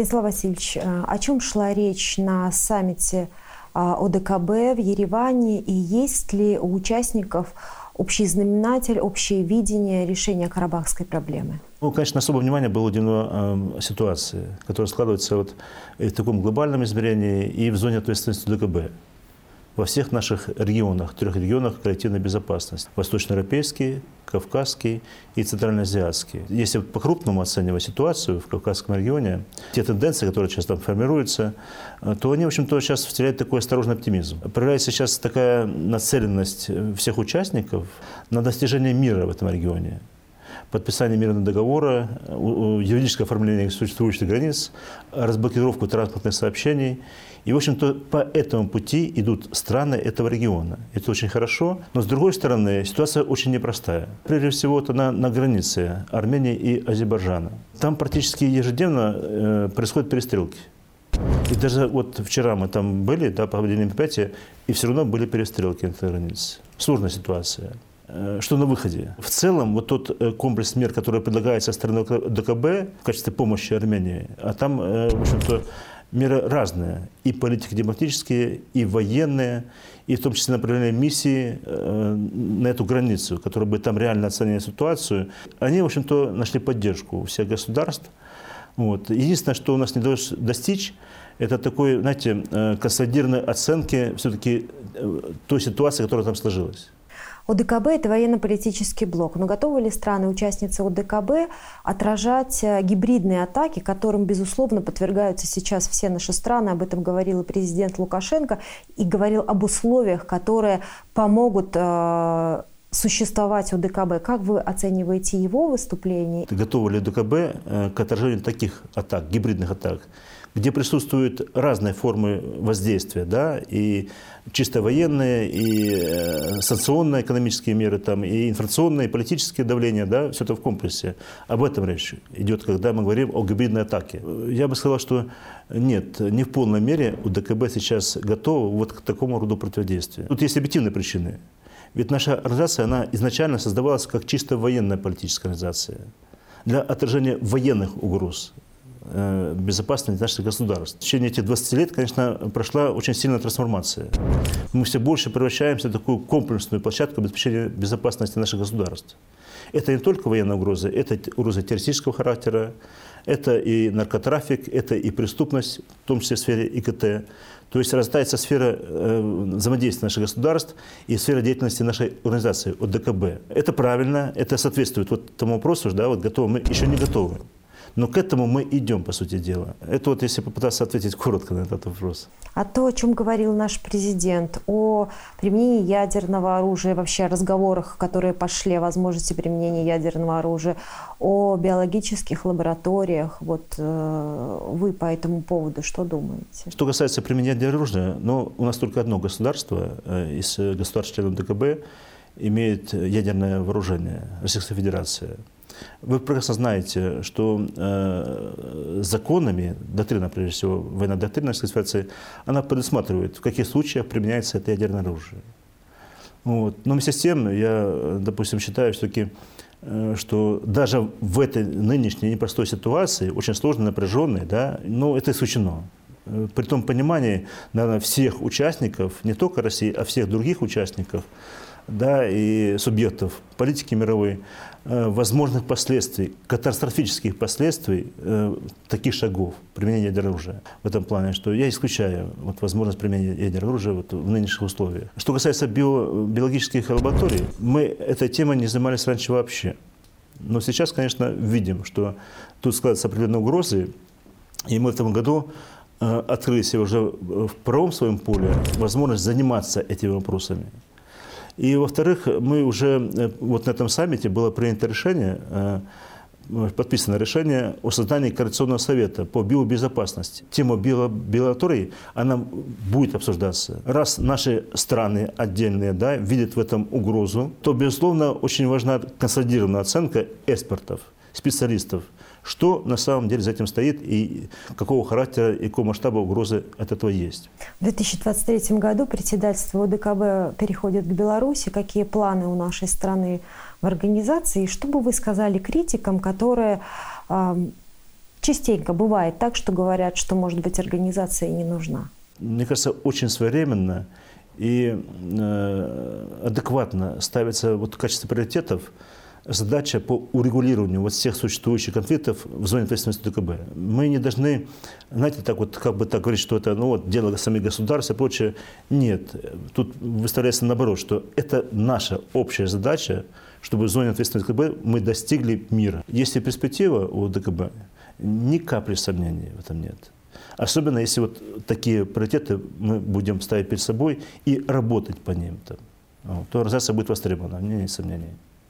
Станислав Васильевич, э, о чем шла речь на саммите а, ОДКБ в Ереване и есть ли у участников общий знаменатель, общее видение решения карабахской проблемы? Ну, конечно, особое внимание было уделено э, ситуации, которая складывается вот и в таком глобальном измерении и в зоне ответственности ДКБ во всех наших регионах, трех регионах коллективной безопасности. Восточноевропейский, Кавказский и Центральноазиатский. Если по-крупному оценивать ситуацию в Кавказском регионе, те тенденции, которые сейчас там формируются, то они, в общем-то, сейчас втеряют такой осторожный оптимизм. Проявляется сейчас такая нацеленность всех участников на достижение мира в этом регионе подписание мирного договора, юридическое оформление существующих границ, разблокировку транспортных сообщений. И, в общем-то, по этому пути идут страны этого региона. Это очень хорошо. Но, с другой стороны, ситуация очень непростая. Прежде всего, это на, на границе Армении и Азербайджана. Там практически ежедневно э, происходят перестрелки. И даже вот вчера мы там были, да, по мероприятия, и все равно были перестрелки на границе. Сложная ситуация. Э, что на выходе? В целом, вот тот э, комплекс мер, который предлагается со стороны ДКБ в качестве помощи Армении, а там, э, в общем-то, меры разные. И политико-демократические, и военные, и в том числе направление миссии на эту границу, которая бы там реально оценила ситуацию. Они, в общем-то, нашли поддержку у всех государств. Вот. Единственное, что у нас не удалось достичь, это такой, знаете, консолидированной оценки все-таки той ситуации, которая там сложилась. ОДКБ – это военно-политический блок. Но готовы ли страны-участницы ОДКБ отражать э, гибридные атаки, которым, безусловно, подвергаются сейчас все наши страны? Об этом говорил и президент Лукашенко, и говорил об условиях, которые помогут существовать ОДКБ. Как вы оцениваете его выступление? Готовы ли ОДКБ э, к отражению таких атак, гибридных атак? где присутствуют разные формы воздействия, да, и чисто военные, и э, санкционные экономические меры, там, и информационное, и политическое давление, да, все это в комплексе. Об этом речь идет, когда мы говорим о гибридной атаке. Я бы сказал, что нет, не в полной мере у ДКБ сейчас готова вот к такому роду противодействию. Тут есть объективные причины. Ведь наша организация, она изначально создавалась как чисто военная политическая организация для отражения военных угроз Э, безопасности наших государств. В течение этих 20 лет, конечно, прошла очень сильная трансформация. Мы все больше превращаемся в такую комплексную площадку обеспечения безопасности наших государств. Это не только военная угроза, это угроза террористического характера, это и наркотрафик, это и преступность, в том числе в сфере ИКТ. То есть растается сфера э, взаимодействия наших государств и сфера деятельности нашей организации, от ДКБ. Это правильно, это соответствует вот тому вопросу, да, вот готовы, мы еще не готовы. Но к этому мы идем, по сути дела. Это вот если попытаться ответить коротко на этот вопрос. А то, о чем говорил наш президент, о применении ядерного оружия, вообще о разговорах, которые пошли о возможности применения ядерного оружия, о биологических лабораториях, вот э, вы по этому поводу что думаете? Что касается применения оружия, ну, у нас только одно государство э, из государств-членов ДКБ имеет ядерное вооружение, Российская Федерация. Вы прекрасно знаете, что э, законами, доктрина, прежде всего, военная доктрина Российской Федерации, она предусматривает, в каких случаях применяется это ядерное оружие. Вот. Но вместе с тем, я, допустим, считаю все-таки, э, что даже в этой нынешней непростой ситуации, очень сложной, напряженной, да, но это исключено. Э, при том понимании, наверное, всех участников, не только России, а всех других участников, да, и субъектов политики мировой, э, возможных последствий, катастрофических последствий э, таких шагов применения ядерного оружия. В этом плане, что я исключаю вот, возможность применения ядерного оружия вот, в нынешних условиях. Что касается био, биологических лабораторий, мы этой темой не занимались раньше вообще. Но сейчас, конечно, видим, что тут складываются определенные угрозы, и мы в этом году э, открыли себе уже в правом своем поле возможность заниматься этими вопросами. И, во-вторых, мы уже э, вот на этом саммите было принято решение, э, подписано решение о создании Координационного совета по биобезопасности. Тема биолатории, она будет обсуждаться. Раз наши страны отдельные да, видят в этом угрозу, то, безусловно, очень важна консолидированная оценка экспертов, специалистов – что на самом деле за этим стоит и какого характера и какого масштаба угрозы от этого есть. В 2023 году председательство ОДКБ переходит к Беларуси. Какие планы у нашей страны в организации? И что бы вы сказали критикам, которые частенько бывает так, что говорят, что, может быть, организация не нужна? Мне кажется, очень своевременно и э, адекватно ставится вот в качестве приоритетов задача по урегулированию вот всех существующих конфликтов в зоне ответственности ДКБ. Мы не должны, знаете, так вот, как бы так говорить, что это ну, вот, дело самих государств и прочее. Нет, тут выставляется наоборот, что это наша общая задача, чтобы в зоне ответственности ДКБ мы достигли мира. Если перспектива у ДКБ, ни капли сомнений в этом нет. Особенно если вот такие приоритеты мы будем ставить перед собой и работать по ним, то, то организация будет востребована, мне нет сомнений.